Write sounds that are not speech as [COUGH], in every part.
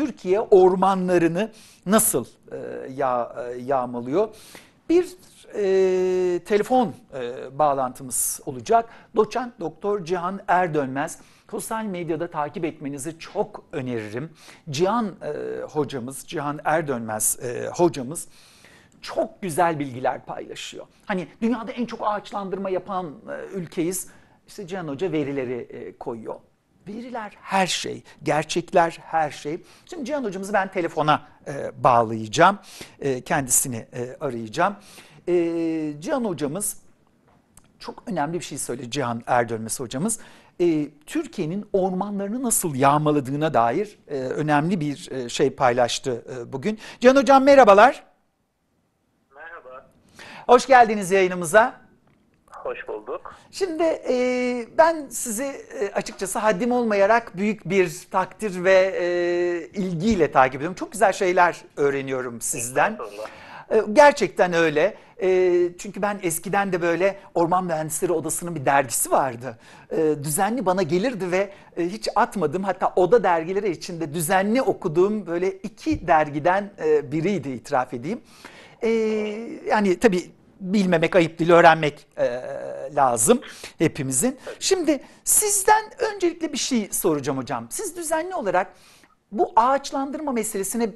Türkiye ormanlarını nasıl e, yağ, e, yağmalıyor? Bir e, telefon e, bağlantımız olacak. Doçent Doktor Cihan Erdönmez. Sosyal medyada takip etmenizi çok öneririm. Cihan e, hocamız, Cihan Erdönmez e, hocamız çok güzel bilgiler paylaşıyor. Hani dünyada en çok ağaçlandırma yapan e, ülkeyiz. İşte Cihan Hoca verileri e, koyuyor. Veriler her şey, gerçekler her şey. Şimdi Cihan hocamızı ben telefona e, bağlayacağım. E, kendisini e, arayacağım. E, Cihan hocamız çok önemli bir şey söyledi Cihan Erdönmez hocamız. E, Türkiye'nin ormanlarını nasıl yağmaladığına dair e, önemli bir e, şey paylaştı e, bugün. Cihan hocam merhabalar. Merhaba. Hoş geldiniz yayınımıza. Hoş bulduk. Şimdi e, ben sizi e, açıkçası haddim olmayarak büyük bir takdir ve e, ilgiyle takip ediyorum. Çok güzel şeyler öğreniyorum sizden. E, Gerçekten öyle. E, çünkü ben eskiden de böyle Orman Mühendisleri Odası'nın bir dergisi vardı. E, düzenli bana gelirdi ve e, hiç atmadım. Hatta oda dergileri içinde düzenli okuduğum böyle iki dergiden e, biriydi itiraf edeyim. E, yani tabii bilmemek ayıp değil, öğrenmek e, lazım hepimizin. Şimdi sizden öncelikle bir şey soracağım hocam. Siz düzenli olarak bu ağaçlandırma meselesine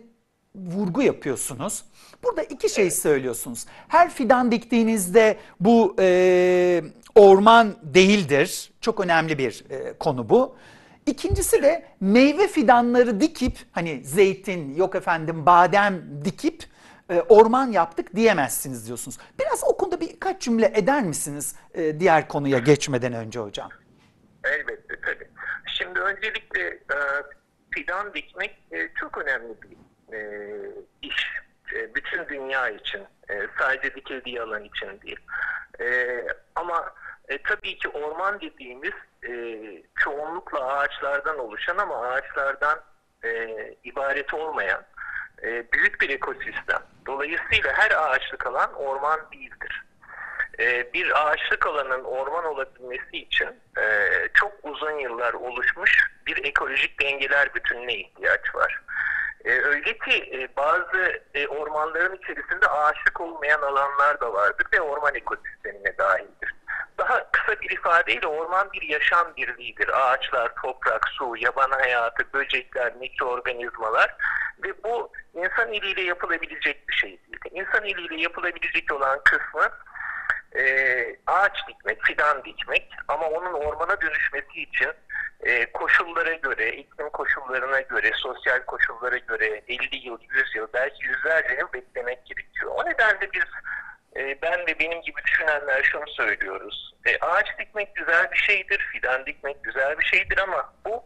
vurgu yapıyorsunuz. Burada iki şey söylüyorsunuz. Her fidan diktiğinizde bu e, orman değildir. Çok önemli bir e, konu bu. İkincisi de meyve fidanları dikip hani zeytin yok efendim badem dikip e, orman yaptık diyemezsiniz diyorsunuz. Biraz o konuda birkaç cümle eder misiniz e, diğer konuya geçmeden önce hocam? Elbette tabii. Şimdi öncelikle e, fidan dikmek çok önemli bir iş. Bütün dünya için. Sadece dikildiği alan için değil. Ama tabii ki orman dediğimiz çoğunlukla ağaçlardan oluşan ama ağaçlardan e, ibaret olmayan e, büyük bir ekosistem. Dolayısıyla her ağaçlık alan orman değildir. E, bir ağaçlık alanın orman olabilmesi için e, çok uzun yıllar oluşmuş bir ekolojik dengeler bütününe ihtiyaç var. E, öyle ki e, bazı e, ormanların içerisinde ağaçlık olmayan alanlar da vardır ve orman ekosistemine dahildir. Daha kısa bir ifadeyle orman bir yaşam birliğidir. Ağaçlar, toprak, su, yaban hayatı, böcekler, mikroorganizmalar ve bu insan eliyle yapılabilecek bir şey değil. İnsan eliyle yapılabilecek olan kısmı e, ağaç dikmek, fidan dikmek ama onun ormana dönüşmesi için e, koşullara göre, iklim koşullarına göre, sosyal koşullara göre 50 yıl, 100 yıl, belki yüzlerce yıl beklemek gerekiyor. O nedenle biz e, ben ve benim gibi düşünenler şunu söylüyoruz. E, ağaç dikmek güzel bir şeydir, fidan dikmek güzel bir şeydir ama bu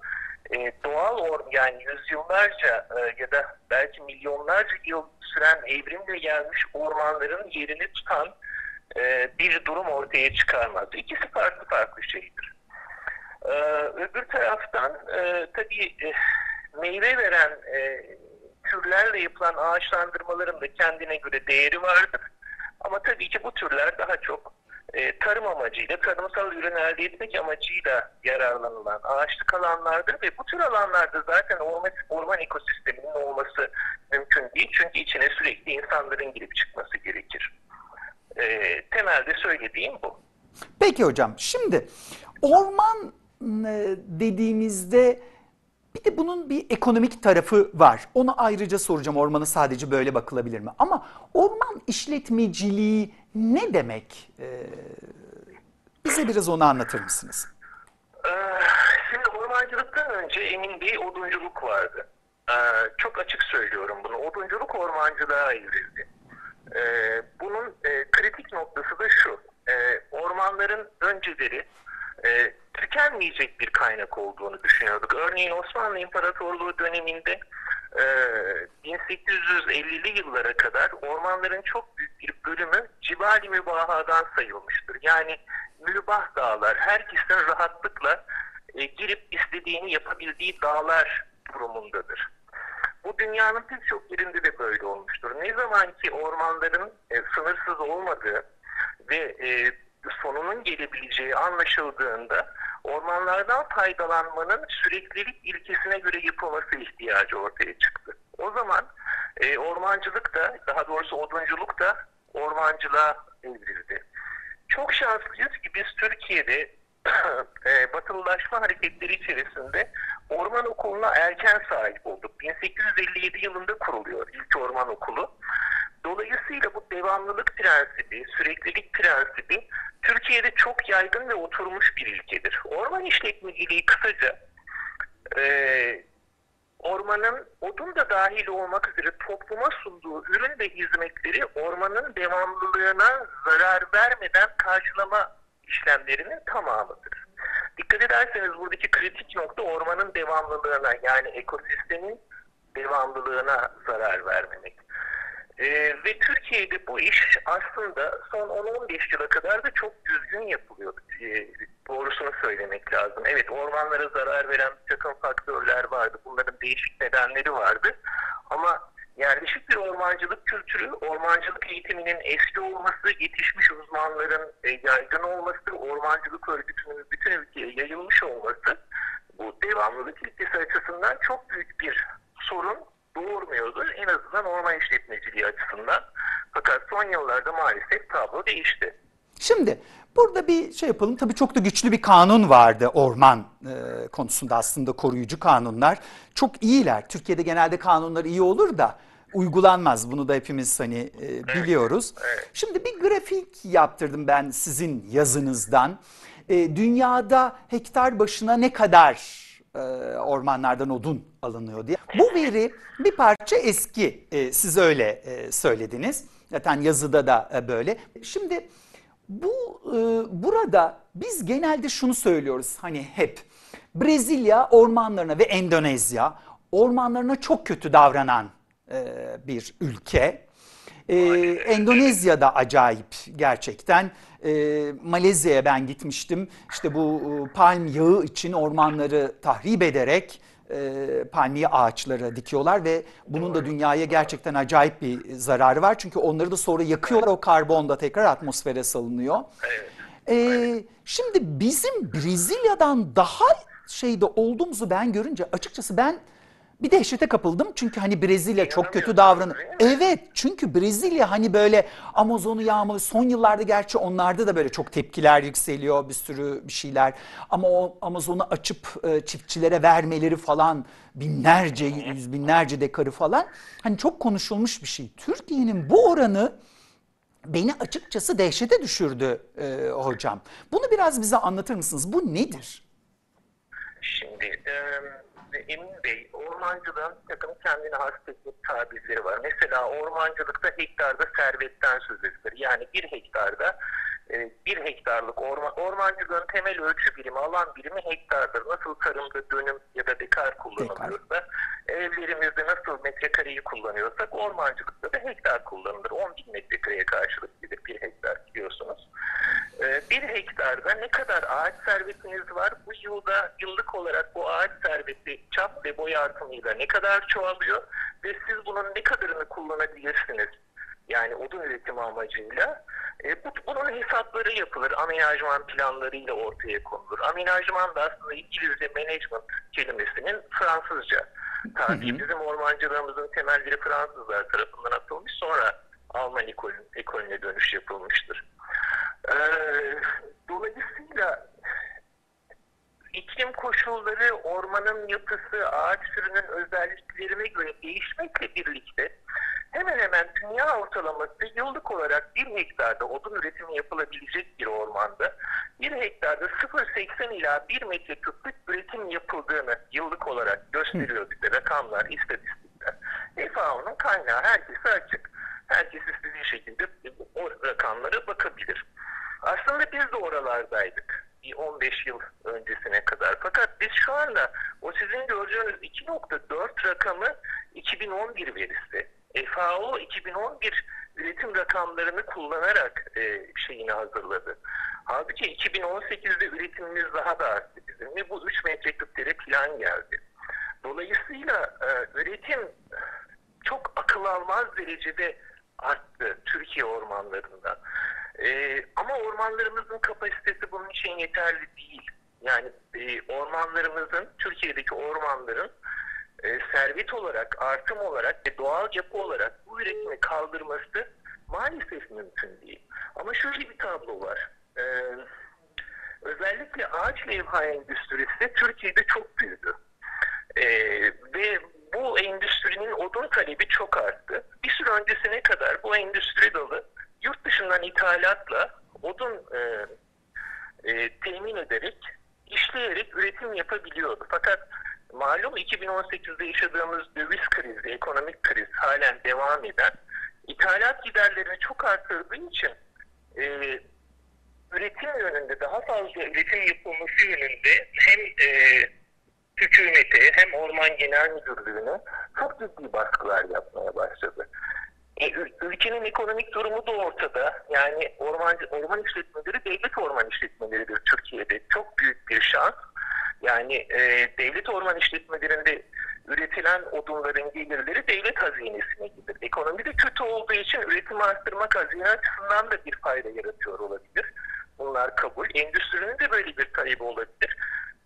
e, doğal or yani yüzyıllarca e, ya da belki milyonlarca yıl süren evrimle gelmiş ormanların yerini tutan e, bir durum ortaya çıkarmaz. İkisi farklı farklı şeydir. E, öbür taraftan e, tabii e, meyve veren e, türlerle yapılan ağaçlandırmaların da kendine göre değeri vardır. Ama tabii ki bu türler daha çok e, tarım amacıyla, tarımsal ürün elde etmek amacıyla yararlanılan ağaçlık alanlardır ve bu tür alanlarda zaten orman, orman ekosisteminin olması mümkün değil. Çünkü içine sürekli insanların girip çıkması gerekir. E, temelde söylediğim bu. Peki hocam şimdi orman e, dediğimizde bir de bunun bir ekonomik tarafı var. Onu ayrıca soracağım ormanı sadece böyle bakılabilir mi? Ama orman işletmeciliği ne demek? Ee, bize biraz onu anlatır mısınız? Ee, Şimdi ormancılıktan önce emin bir odunculuk vardı. Ee, Çok açık söylüyorum bunu. Odunculuk ormancılığa evrildi. Ee, Bunun e, kritik noktası da şu. Ee, Ormanların önceleri e, tükenmeyecek bir kaynak olduğunu düşünüyorduk. Örneğin Osmanlı İmparatorluğu döneminde e, 1850'li yıllara kadar ormanların çok büyük bir bölümü cibali mübahadan sayılmıştır. Yani mübah dağlar, herkesin rahatlıkla e, girip istediğini yapabildiği dağlar durumundadır. Bu dünyanın pek çok yerinde de böyle olmuştur. Ne zaman ki ormanların e, sınırsız olmadığı ve e, sonunun gelebileceği anlaşıldığında ormanlardan faydalanmanın süreklilik ilkesine göre yapılması ihtiyacı ortaya çıktı. O zaman e, ormancılık da daha doğrusu odunculuk da ormancılığa evrildi. Çok şanslıyız ki biz Türkiye'de [CLEARS THROAT] e, batılılaşma hareketleri içerisinde orman okuluna erken sahip olduk. 1857 yılında kuruluyor ilk orman okulu. Dolayısıyla bu devamlılık prensibi, süreklilik prensibi Türkiye'de çok yaygın ve oturmuş bir ilkedir. Orman işletmeciliği kısaca e, ormanın odun da dahil olmak üzere topluma sunduğu ürün ve hizmetleri ormanın devamlılığına zarar vermeden karşılama işlemlerinin tamamıdır. Dikkat ederseniz buradaki kritik nokta ormanın devamlılığına yani ekosistemin devamlılığına zarar vermemek. Ee, ve Türkiye'de bu iş aslında son 10-15 yıla kadar da çok düzgün yapılıyordu. Ee, doğrusunu söylemek lazım. Evet ormanlara zarar veren bir takım faktörler vardı. Bunların değişik nedenleri vardı. Ama yerleşik bir ormancılık kültürü, ormancılık eğitiminin eski olması, yetişmiş uzmanların e, yaygın olması, ormancılık örgütünün bütün ülkeye yayılmış olması bu devamlılık ilkesi açısından çok büyük bir sorun doğurmuyordu. En azından orman işletmeciliği açısından. Fakat son yıllarda maalesef tablo değişti. Şimdi burada bir şey yapalım. Tabii çok da güçlü bir kanun vardı orman e, konusunda aslında koruyucu kanunlar. Çok iyiler. Türkiye'de genelde kanunlar iyi olur da uygulanmaz. Bunu da hepimiz hani e, biliyoruz. evet. Şimdi bir grafik yaptırdım ben sizin yazınızdan. E, dünyada hektar başına ne kadar e, ormanlardan odun alınıyor diye. Bu veri bir parça eski. E, siz öyle e, söylediniz. Zaten yazıda da e, böyle. Şimdi bu e, burada biz genelde şunu söylüyoruz hani hep Brezilya ormanlarına ve Endonezya ormanlarına çok kötü davranan e, bir ülke. E, Endonezya'da acayip gerçekten. E, Malezya'ya ben gitmiştim. İşte bu e, palm yağı için ormanları tahrip ederek e, palmiye ağaçları dikiyorlar ve bunun da dünyaya gerçekten acayip bir zararı var. Çünkü onları da sonra yakıyorlar o karbon da tekrar atmosfere salınıyor. Evet. Ee, şimdi bizim Brezilya'dan daha şeyde olduğumuzu ben görünce açıkçası ben bir dehşete kapıldım. Çünkü hani Brezilya çok kötü mi? Evet çünkü Brezilya hani böyle Amazon'u yağmalı son yıllarda gerçi onlarda da böyle çok tepkiler yükseliyor bir sürü bir şeyler. Ama o Amazon'u açıp e, çiftçilere vermeleri falan binlerce yüz binlerce dekarı falan hani çok konuşulmuş bir şey. Türkiye'nin bu oranı beni açıkçası dehşete düşürdü e, hocam. Bunu biraz bize anlatır mısınız? Bu nedir? Şimdi e, Emin Bey, ormancılığın bir takım kendine has teknik tabirleri var. Mesela ormancılıkta hektarda servetten söz edilir. Yani bir hektarda e, bir hektarlık orman, ormancılığın temel ölçü birimi, alan birimi hektardır. Nasıl tarımda dönüm ya da dekar kullanılıyorsa, evlerimizde nasıl metrekareyi kullanıyorsak ormancılıkta da hektar kullanılır. 10 bin metrekareye karşılık gelir bir hektar biliyorsunuz. Ee, bir hektarda ne kadar ağaç servetiniz var? Bu yılda yıllık olarak bu ağaç serveti çap ve boy artımıyla ne kadar çoğalıyor? Ve siz bunun ne kadarını kullanabilirsiniz? Yani odun üretimi amacıyla. E, bu, bunun hesapları yapılır. Amenajman planlarıyla ortaya konulur. Amenajman da aslında İngilizce management kelimesinin Fransızca tabi. Bizim ormancılığımızın temelleri Fransızlar tarafından atılmış. Sonra Alman ekolün, ekolüne dönüş yapılmıştır. Ee, dolayısıyla iklim koşulları, ormanın yapısı, ağaç türünün özelliklerine göre değişmekle birlikte hemen hemen dünya ortalaması yıllık olarak bir hektarda odun üretimi yapılabilecek bir ormanda bir hektarda 0.80 ila 1 metre küplük üretim yapıldığını yıllık olarak gösteriyor bize rakamlar, istatistikler. FAO'nun kaynağı herkese açık. Herkes istediği şekilde o rakamlara bakabilir. Aslında biz de oralardaydık. Bir 15 yıl öncesine kadar. Fakat biz şu anda o sizin gördüğünüz 2.4 rakamı 2011 verisi. FAO 2011 üretim rakamlarını kullanarak e, şeyini hazırladı. Halbuki 2018'de üretimimiz daha da arttı bizim ve bu 3 metreküplere plan geldi. Dolayısıyla e, üretim çok akıl almaz derecede arttı Türkiye ormanlarında. Ee, ama ormanlarımızın kapasitesi bunun için yeterli değil. Yani e, ormanlarımızın, Türkiye'deki ormanların servet olarak, artım olarak ve doğal yapı olarak bu üretimi kaldırması maalesef mümkün değil. Ama şöyle bir tablo var. E, özellikle ağaç levha endüstrisi Türkiye'de çok büyüdü. E, ve bu endüstrinin odun talebi çok arttı. Bir süre öncesine kadar bu endüstri dalı yurt dışından ithalatla odun e, e, temin ederek, işleyerek üretim yapabiliyordu. Fakat malum 2018'de yaşadığımız döviz krizi, ekonomik kriz halen devam eden, ithalat giderlerini çok arttırdığı için e, üretim yönünde daha fazla üretim yapılması yönünde hem e, hükümete hem Orman Genel Müdürlüğü'ne çok ciddi baskılar yapmaya başladı. E, ül- ülkenin ekonomik durumu da ortada. Yani orman, orman işletmeleri devlet orman işletmeleridir Türkiye'de. Çok büyük bir şans. Yani e, devlet orman işletmelerinde üretilen odunların gelirleri devlet hazinesine gider. Ekonomi de kötü olduğu için üretimi arttırmak hazine açısından da bir fayda yaratıyor olabilir. Bunlar kabul. Endüstrinin de böyle bir talebi olabilir.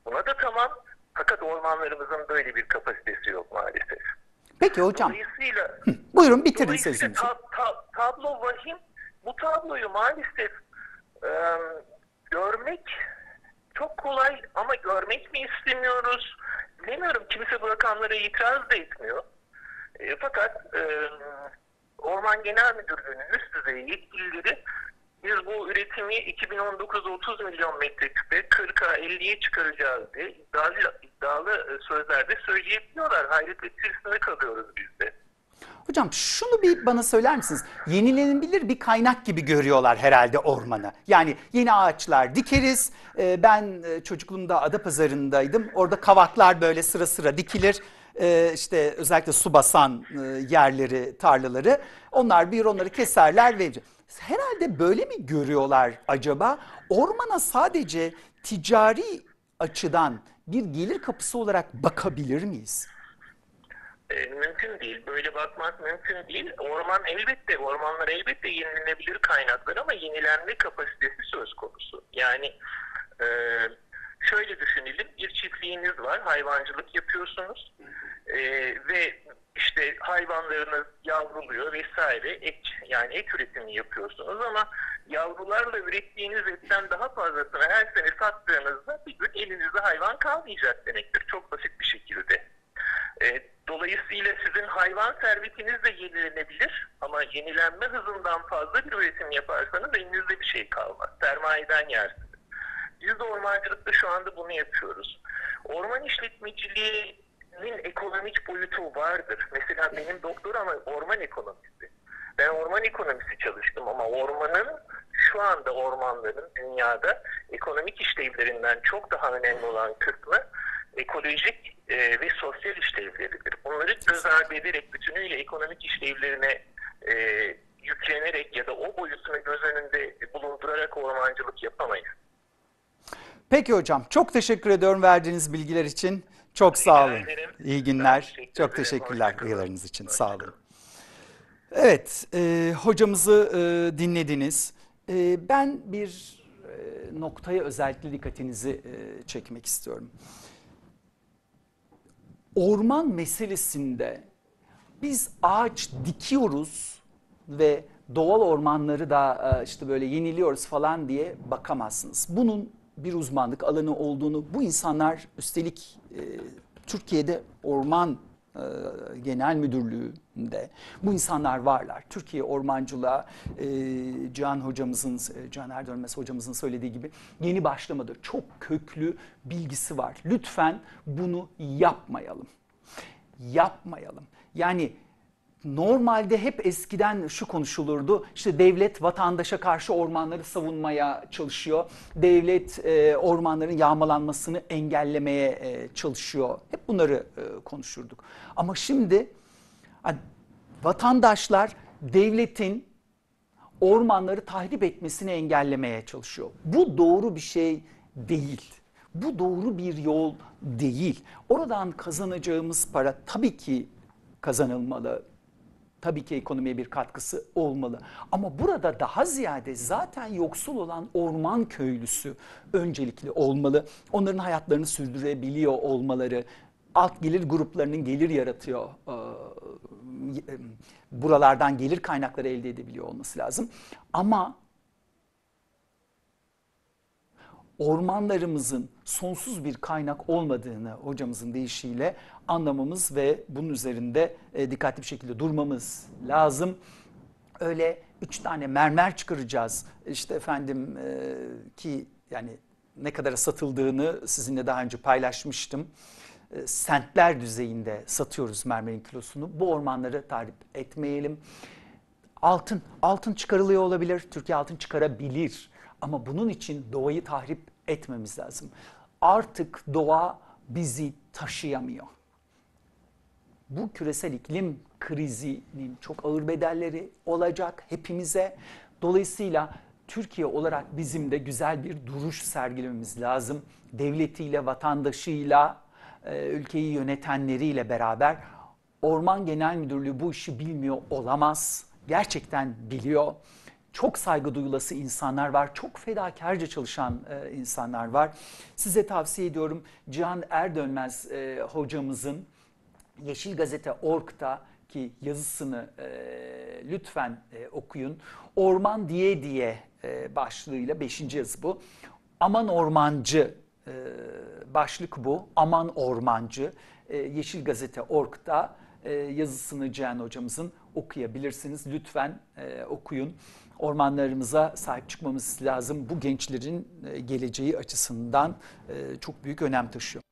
Buna da tamam. Fakat ormanlarımızın böyle bir kapasitesi yok maalesef. Peki hocam Dolayısıyla buyurun bitirin Dolayısıyla sözünüzü. ta- ta- tablo vahim. Bu tabloyu maalesef e, görmek çok kolay ama görmek mi istemiyoruz? Bilemiyorum. Kimse bu rakamlara itiraz da etmiyor. E, fakat e, Orman Genel Müdürlüğü'nün üst düzey yetkilileri biz bu üretimi 2019'da 30 milyon metreküpe 40'a 50'ye çıkaracağız diye iddialı, iddialı e, sözlerde söyleyebiliyorlar. Hayret içerisinde kalıyoruz biz de. Hocam şunu bir bana söyler misiniz? Yenilenebilir bir kaynak gibi görüyorlar herhalde ormanı. Yani yeni ağaçlar dikeriz. Ee, Ben e, çocukluğumda Adapazarı'ndaydım. Orada kavaklar böyle sıra sıra dikilir. Ee, işte özellikle su basan e, yerleri, tarlaları. Onlar bir onları keserler ve herhalde böyle mi görüyorlar acaba? Ormana sadece ticari açıdan bir gelir kapısı olarak bakabilir miyiz? E, mümkün değil. Böyle bakmak mümkün değil. Orman elbette, ormanlar elbette yenilenebilir kaynaklar ama yenilenme kapasitesi söz konusu. Yani e, şöyle düşünelim. Bir çiftliğiniz var, hayvancılık yapıyorsunuz E, ve işte hayvanlarınız yavruluyor vesaire. Et, yani et üretimi yapıyorsunuz ama yavrularla ürettiğiniz etten daha fazlasını her sene sattığınızda bir gün elinizde hayvan kalmayacak demektir. Çok basit bir şekilde. E, dolayısıyla sizin hayvan servetiniz de yenilenebilir ama yenilenme hızından fazla bir üretim yaparsanız elinizde bir şey kalmaz. Sermayeden yersiniz. Ormancılıkta şu anda bunu yapıyoruz. Orman işletmeciliğinin ekonomik boyutu vardır. Mesela benim doktor ama orman ekonomisi. Ben orman ekonomisi çalıştım ama ormanın şu anda ormanların dünyada ekonomik işlevlerinden çok daha önemli olan kısmı ekolojik e, ve sosyal işlevleridir. Bunları göz ardı ederek bütünüyle ekonomik işlevlerine e, yüklenerek ya da o boyutunu göz önünde bulundurarak ormancılık yapamayız. Peki hocam çok teşekkür ediyorum verdiğiniz bilgiler için. Çok sağ olun. İyi günler. teşekkür Çok teşekkürler uyarılarınız için. Hoşça Sağ olun. Evet, e, hocamızı e, dinlediniz. E, ben bir e, noktaya özellikle dikkatinizi e, çekmek istiyorum. Orman meselesinde biz ağaç dikiyoruz ve doğal ormanları da e, işte böyle yeniliyoruz falan diye bakamazsınız. Bunun bir uzmanlık alanı olduğunu bu insanlar üstelik e, Türkiye'de Orman e, Genel Müdürlüğü'nde bu insanlar varlar. Türkiye Ormancılığa e, Can hocamızın, e, Can Erdönmez hocamızın söylediği gibi yeni başlamadı. Çok köklü bilgisi var. Lütfen bunu yapmayalım yapmayalım. Yani normalde hep eskiden şu konuşulurdu. İşte devlet vatandaşa karşı ormanları savunmaya çalışıyor. Devlet e, ormanların yağmalanmasını engellemeye e, çalışıyor. Hep bunları e, konuşurduk. Ama şimdi vatandaşlar devletin ormanları tahrip etmesini engellemeye çalışıyor. Bu doğru bir şey değil. Bu doğru bir yol değil. Oradan kazanacağımız para tabii ki kazanılmalı. Tabii ki ekonomiye bir katkısı olmalı. Ama burada daha ziyade zaten yoksul olan orman köylüsü öncelikli olmalı. Onların hayatlarını sürdürebiliyor olmaları, alt gelir gruplarının gelir yaratıyor. e, Buralardan gelir kaynakları elde edebiliyor olması lazım. Ama ormanlarımızın sonsuz bir kaynak olmadığını hocamızın deyişiyle anlamamız ve bunun üzerinde e, dikkatli bir şekilde durmamız lazım. Öyle üç tane mermer çıkaracağız işte efendim e, ki yani ne kadara satıldığını sizinle daha önce paylaşmıştım. E, sentler düzeyinde satıyoruz mermerin kilosunu. Bu ormanları tahrip etmeyelim. Altın, altın çıkarılıyor olabilir. Türkiye altın çıkarabilir. Ama bunun için doğayı tahrip etmemiz lazım. Artık doğa bizi taşıyamıyor. Bu küresel iklim krizinin çok ağır bedelleri olacak hepimize. Dolayısıyla Türkiye olarak bizim de güzel bir duruş sergilememiz lazım. Devletiyle, vatandaşıyla, e, ülkeyi yönetenleriyle beraber Orman Genel Müdürlüğü bu işi bilmiyor olamaz. Gerçekten biliyor. Çok saygı duyulası insanlar var. Çok fedakarca çalışan e, insanlar var. Size tavsiye ediyorum Cihan Erdönmez e, hocamızın Yeşil Gazete Org'da ki yazısını e, lütfen e, okuyun. Orman diye diye e, başlığıyla 5. yazı bu. Aman ormancı e, başlık bu. Aman ormancı. E, Yeşil Gazete Org'da e, yazısını Cihan hocamızın okuyabilirsiniz. Lütfen e, okuyun. Ormanlarımıza sahip çıkmamız lazım. Bu gençlerin e, geleceği açısından e, çok büyük önem taşıyor.